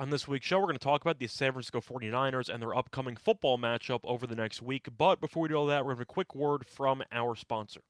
On this week's show, we're going to talk about the San Francisco 49ers and their upcoming football matchup over the next week. But before we do all that, we're going to have a quick word from our sponsor.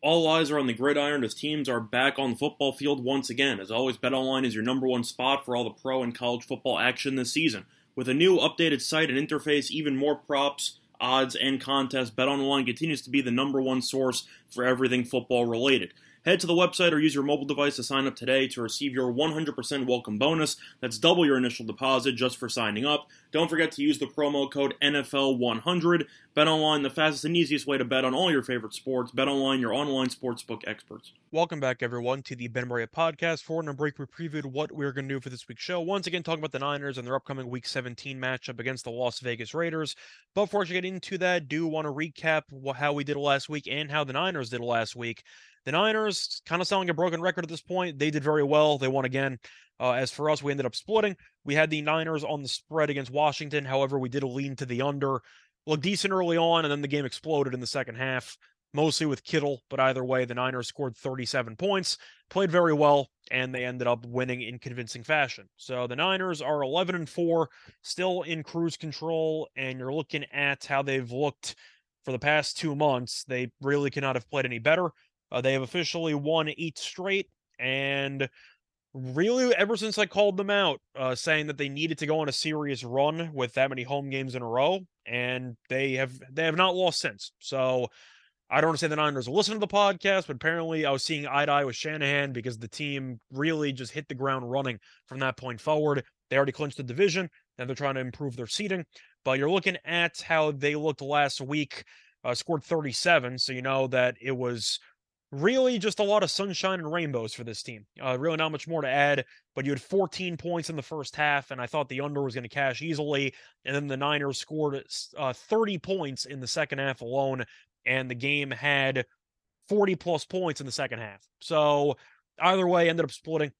All eyes are on the gridiron as teams are back on the football field once again. As always, BetOnline is your number one spot for all the pro and college football action this season. With a new updated site and interface, even more props, odds, and contests, BetOnline continues to be the number one source for everything football related. Head to the website or use your mobile device to sign up today to receive your 100% welcome bonus. That's double your initial deposit just for signing up. Don't forget to use the promo code NFL100. Bet online, the fastest and easiest way to bet on all your favorite sports. Bet online, your online sportsbook experts. Welcome back, everyone, to the Ben Maria podcast. For a break, we previewed what we're going to do for this week's show. Once again, talking about the Niners and their upcoming Week 17 matchup against the Las Vegas Raiders. But before we get into that, do want to recap how we did last week and how the Niners did last week. The Niners kind of sounding a broken record at this point. They did very well. They won again. Uh, as for us, we ended up splitting. We had the Niners on the spread against Washington. However, we did a lean to the under. Looked decent early on, and then the game exploded in the second half, mostly with Kittle. But either way, the Niners scored 37 points, played very well, and they ended up winning in convincing fashion. So the Niners are 11 and 4, still in cruise control, and you're looking at how they've looked for the past two months. They really cannot have played any better. Uh, they have officially won eight straight, and really, ever since I called them out, uh, saying that they needed to go on a serious run with that many home games in a row, and they have they have not lost since. So I don't want to say the Niners listen to the podcast, but apparently I was seeing eye to eye with Shanahan because the team really just hit the ground running from that point forward. They already clinched the division, and they're trying to improve their seating. But you're looking at how they looked last week, uh, scored 37, so you know that it was really just a lot of sunshine and rainbows for this team. Uh, really not much more to add, but you had 14 points in the first half, and I thought the under was going to cash easily. And then the Niners scored uh, 30 points in the second half alone, and the game had 40 plus points in the second half. So either way, ended up splitting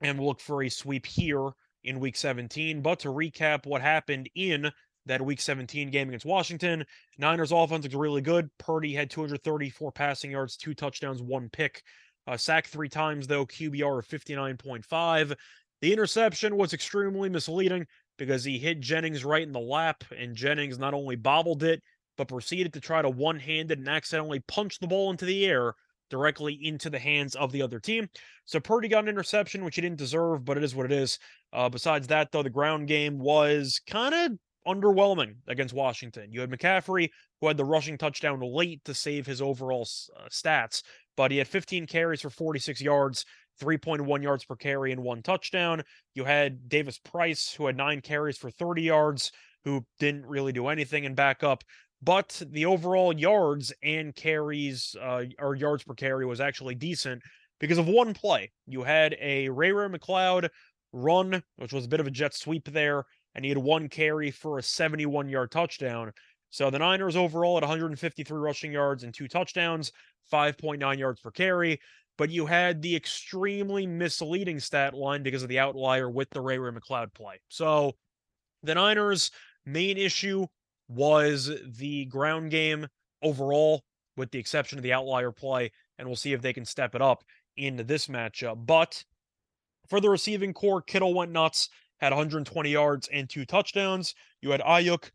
and we'll look for a sweep here in week 17. But to recap what happened in that week 17 game against Washington. Niners offense looks really good. Purdy had 234 passing yards, two touchdowns, one pick. Uh, sacked three times, though, QBR of 59.5. The interception was extremely misleading because he hit Jennings right in the lap, and Jennings not only bobbled it, but proceeded to try to one handed and accidentally punch the ball into the air directly into the hands of the other team. So Purdy got an interception, which he didn't deserve, but it is what it is. Uh, besides that, though, the ground game was kind of underwhelming against Washington. You had McCaffrey, who had the rushing touchdown late to save his overall uh, stats, but he had 15 carries for 46 yards, 3.1 yards per carry, and one touchdown. You had Davis Price, who had nine carries for 30 yards, who didn't really do anything in backup. But the overall yards and carries, uh, or yards per carry, was actually decent because of one play. You had a Ray Ray McCloud run, which was a bit of a jet sweep there, and he had one carry for a 71 yard touchdown. So the Niners overall at 153 rushing yards and two touchdowns, 5.9 yards per carry. But you had the extremely misleading stat line because of the outlier with the Ray Ray McCloud play. So the Niners' main issue was the ground game overall, with the exception of the outlier play. And we'll see if they can step it up into this matchup. But for the receiving corps, Kittle went nuts had 120 yards and two touchdowns. You had Aiyuk,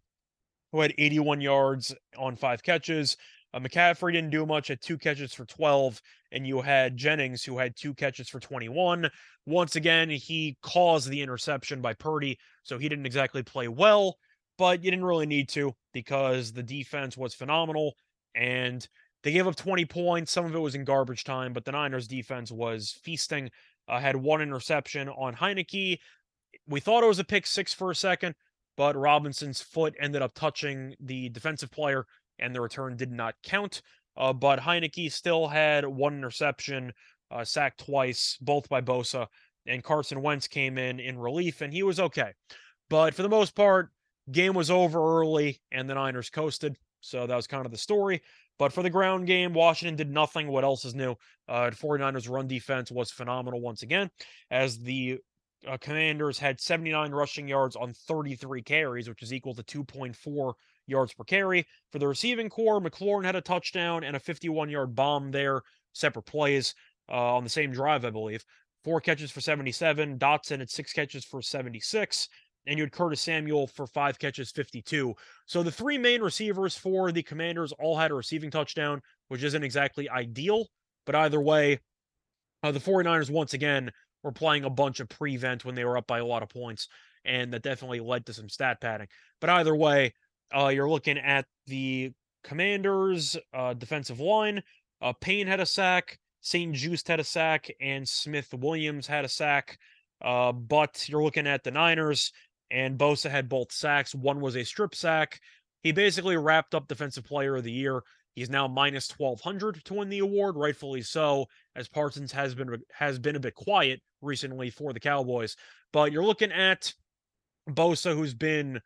who had 81 yards on five catches. Uh, McCaffrey didn't do much at two catches for 12, and you had Jennings, who had two catches for 21. Once again, he caused the interception by Purdy, so he didn't exactly play well. but you didn't really need to because the defense was phenomenal and they gave up 20 points. Some of it was in garbage time, but the Niners defense was feasting. Uh, had one interception on Heinicke. We thought it was a pick six for a second, but Robinson's foot ended up touching the defensive player and the return did not count. Uh, but Heinicke still had one interception, uh, sacked twice, both by Bosa, and Carson Wentz came in in relief, and he was okay. But for the most part, game was over early, and the Niners coasted. So that was kind of the story. But for the ground game, Washington did nothing. What else is new? Uh, 49ers run defense was phenomenal once again, as the uh, Commanders had 79 rushing yards on 33 carries, which is equal to 2.4 yards per carry. For the receiving corps, McLaurin had a touchdown and a 51 yard bomb there, separate plays uh, on the same drive, I believe. Four catches for 77. Dotson had six catches for 76. And you had Curtis Samuel for five catches, 52. So the three main receivers for the Commanders all had a receiving touchdown, which isn't exactly ideal. But either way, uh, the 49ers, once again, were playing a bunch of prevent when they were up by a lot of points. And that definitely led to some stat padding. But either way, uh, you're looking at the Commanders' uh, defensive line. Uh, Payne had a sack, St-Juste had a sack, and Smith Williams had a sack. Uh, but you're looking at the Niners, and Bosa had both sacks. One was a strip sack. He basically wrapped up Defensive Player of the Year. He's now minus 1200 to win the award, rightfully so, as Parsons has been has been a bit quiet recently for the Cowboys. But you're looking at Bosa, who's been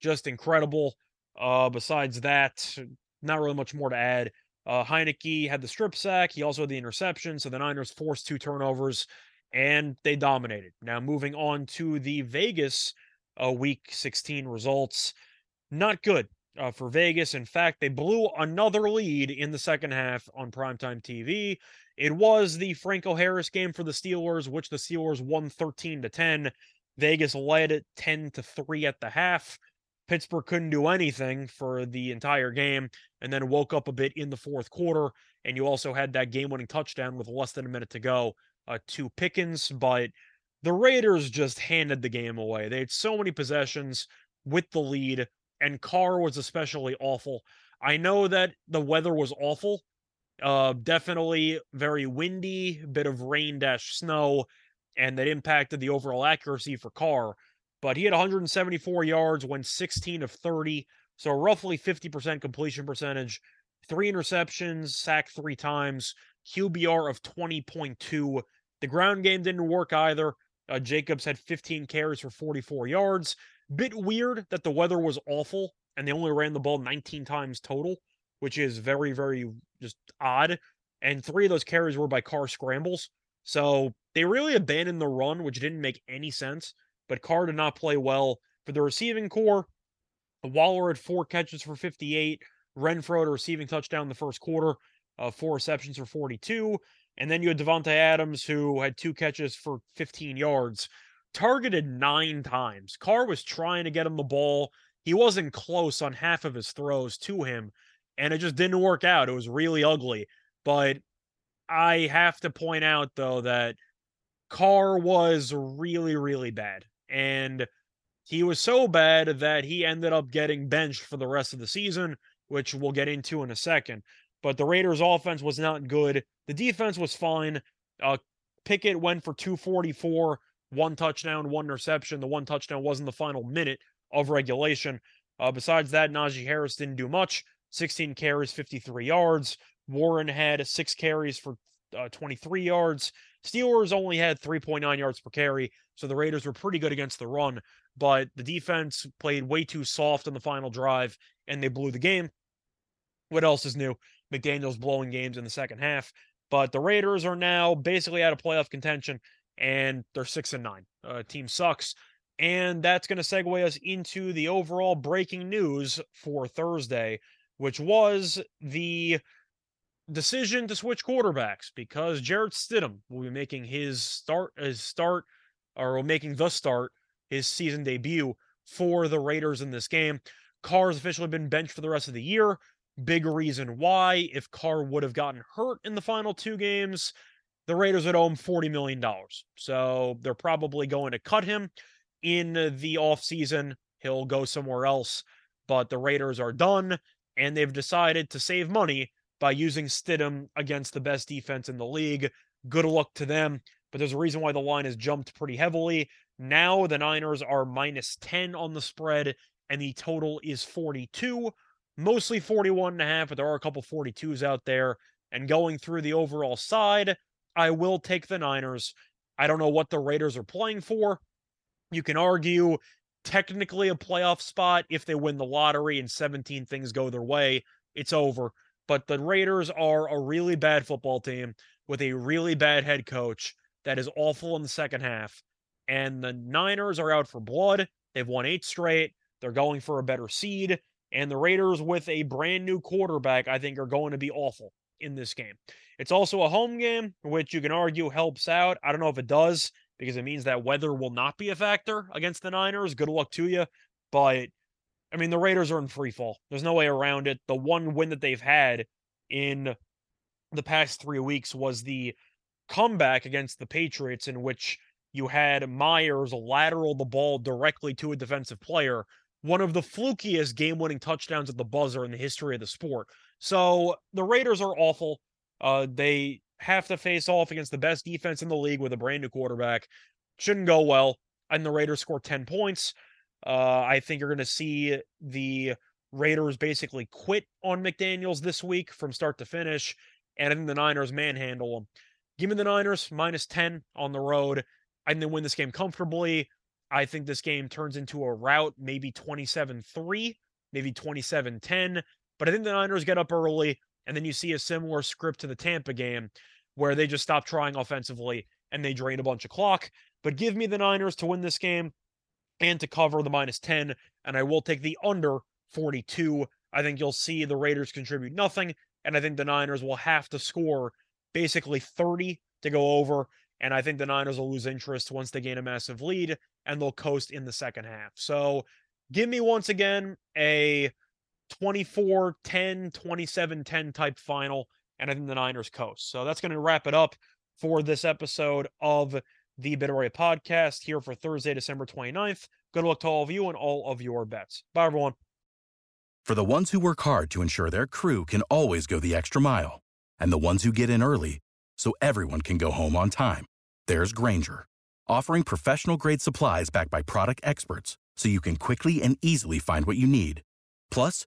just incredible. Uh, besides that, not really much more to add. Uh, Heinicke had the strip sack. He also had the interception. So the Niners forced two turnovers and they dominated. Now, moving on to the Vegas uh, week 16 results, not good uh, for Vegas. In fact, they blew another lead in the second half on primetime TV. It was the Franco Harris game for the Steelers, which the Steelers won 13 to 10. Vegas led it 10 to 3 at the half. Pittsburgh couldn't do anything for the entire game and then woke up a bit in the fourth quarter. And you also had that game winning touchdown with less than a minute to go uh, to Pickens. But the Raiders just handed the game away. They had so many possessions with the lead, and Carr was especially awful. I know that the weather was awful. Uh, definitely very windy, bit of rain dash snow, and that impacted the overall accuracy for Carr but he had 174 yards, went 16 of 30, so roughly 50% completion percentage, three interceptions, sacked three times, QBR of 20.2. The ground game didn't work either. Uh, Jacobs had 15 carries for 44 yards. Bit weird that the weather was awful and they only ran the ball 19 times total, which is very, very just odd. And three of those carries were by Carr scrambles. So they really abandoned the run, which didn't make any sense but Carr did not play well for the receiving corps. Waller had four catches for 58. Renfrow had a receiving touchdown in the first quarter, uh, four receptions for 42. And then you had Davante Adams, who had two catches for 15 yards, targeted nine times. Carr was trying to get him the ball. He wasn't close on half of his throws to him, and it just didn't work out. It was really ugly. But I have to point out, though, that Carr was really, really bad and he was so bad that he ended up getting benched for the rest of the season, which we'll get into in a second. But the Raiders' offense was not good. The defense was fine. Uh, Pickett went for 244, one touchdown, one interception. The one touchdown was in the final minute of regulation. Uh, besides that, Najee Harris didn't do much. 16 carries, 53 yards. Warren had six carries for uh, 23 yards. Steelers only had 3.9 yards per carry, so the Raiders were pretty good against the run, but the defense played way too soft on the final drive and they blew the game. What else is new? McDaniels blowing games in the second half, but the Raiders are now basically out of playoff contention and they're 6 and 9. Uh, team sucks. And that's going to segue us into the overall breaking news for Thursday, which was the decision to switch quarterbacks because Jarrett Stidham will be making his start his start or making the start his season debut for the Raiders in this game. Carr's officially been benched for the rest of the year. Big reason why, if Carr would have gotten hurt in the final two games, the Raiders would owe him $40 million. So they're probably going to cut him in the offseason he'll go somewhere else. But the Raiders are done, and they've decided to save money by using Stidham against the best defense in the league. Good luck to them. But there's a reason why the line has jumped pretty heavily. Now the Niners are minus 10 on the spread, and the total is 42, mostly 41 and a half, but there are a couple 42s out there. And going through the overall side, I will take the Niners. I don't know what the Raiders are playing for. You can argue technically a playoff spot if they win the lottery and 17 things go their way, it's over. But the Raiders are a really bad football team with a really bad head coach that is awful in the second half. And the Niners are out for blood. They've won eight straight. They're going for a better seed. And the Raiders, with a brand new quarterback, I think are going to be awful in this game. It's also a home game, which you can argue helps out. I don't know if it does because it means that weather will not be a factor against the Niners. Good luck to you. But I mean, the Raiders are in free fall. There's no way around it. The one win that they've had in the past three weeks was the comeback against the Patriots, in which you had Meyers lateral the ball directly to a defensive player. One of the flukiest game winning touchdowns at the buzzer in the history of the sport. So the Raiders are awful. Uh, they have to face off against the best defense in the league with a brand new quarterback. Shouldn't go well. And the Raiders score 10 points. Uh, I think you're going to see the Raiders basically quit on McDaniels this week from start to finish. And I think the Niners manhandle them. Give me the Niners minus 10 on the road. Think they win this game comfortably. I think this game turns into a rout, maybe 27 3, maybe 27 10. But I think the Niners get up early. And then you see a similar script to the Tampa game where they just stop trying offensively and they drain a bunch of clock. But give me the Niners to win this game and to cover the minus 10. And I will take the under 42. I think you'll see the Raiders contribute nothing. And I think the Niners will have to score basically 30 to go over. And I think the Niners will lose interest once they gain a massive lead and they'll coast in the second half. So give me once again a 24 10, 27 10 type final. And I think the Niners coast. So that's going to wrap it up for this episode of the Bitterway podcast here for Thursday, December 29th. Good luck to all of you and all of your bets. Bye, everyone. For the ones who work hard to ensure their crew can always go the extra mile, and the ones who get in early so everyone can go home on time, there's Grainger, offering professional grade supplies backed by product experts so you can quickly and easily find what you need. Plus,